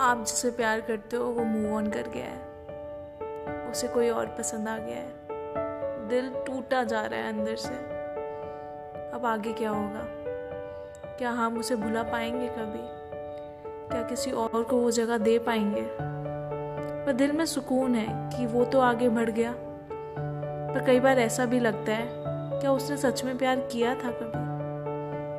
आप जिसे प्यार करते हो, वो मूव ऑन कर गया है। उसे कोई और पसंद आ गया है। दिल टूटा जा रहा है अंदर से। अब आगे क्या होगा? क्या हम उसे भुला पाएँगे कभी? क्या किसी और को वो जगह दे पाएँगे? पर दिल में सुकून है कि वो तो आगे बढ़ गया। पर कई बार ऐसा भी लगता है, क्या उसने सच में प्यार किया था कभी?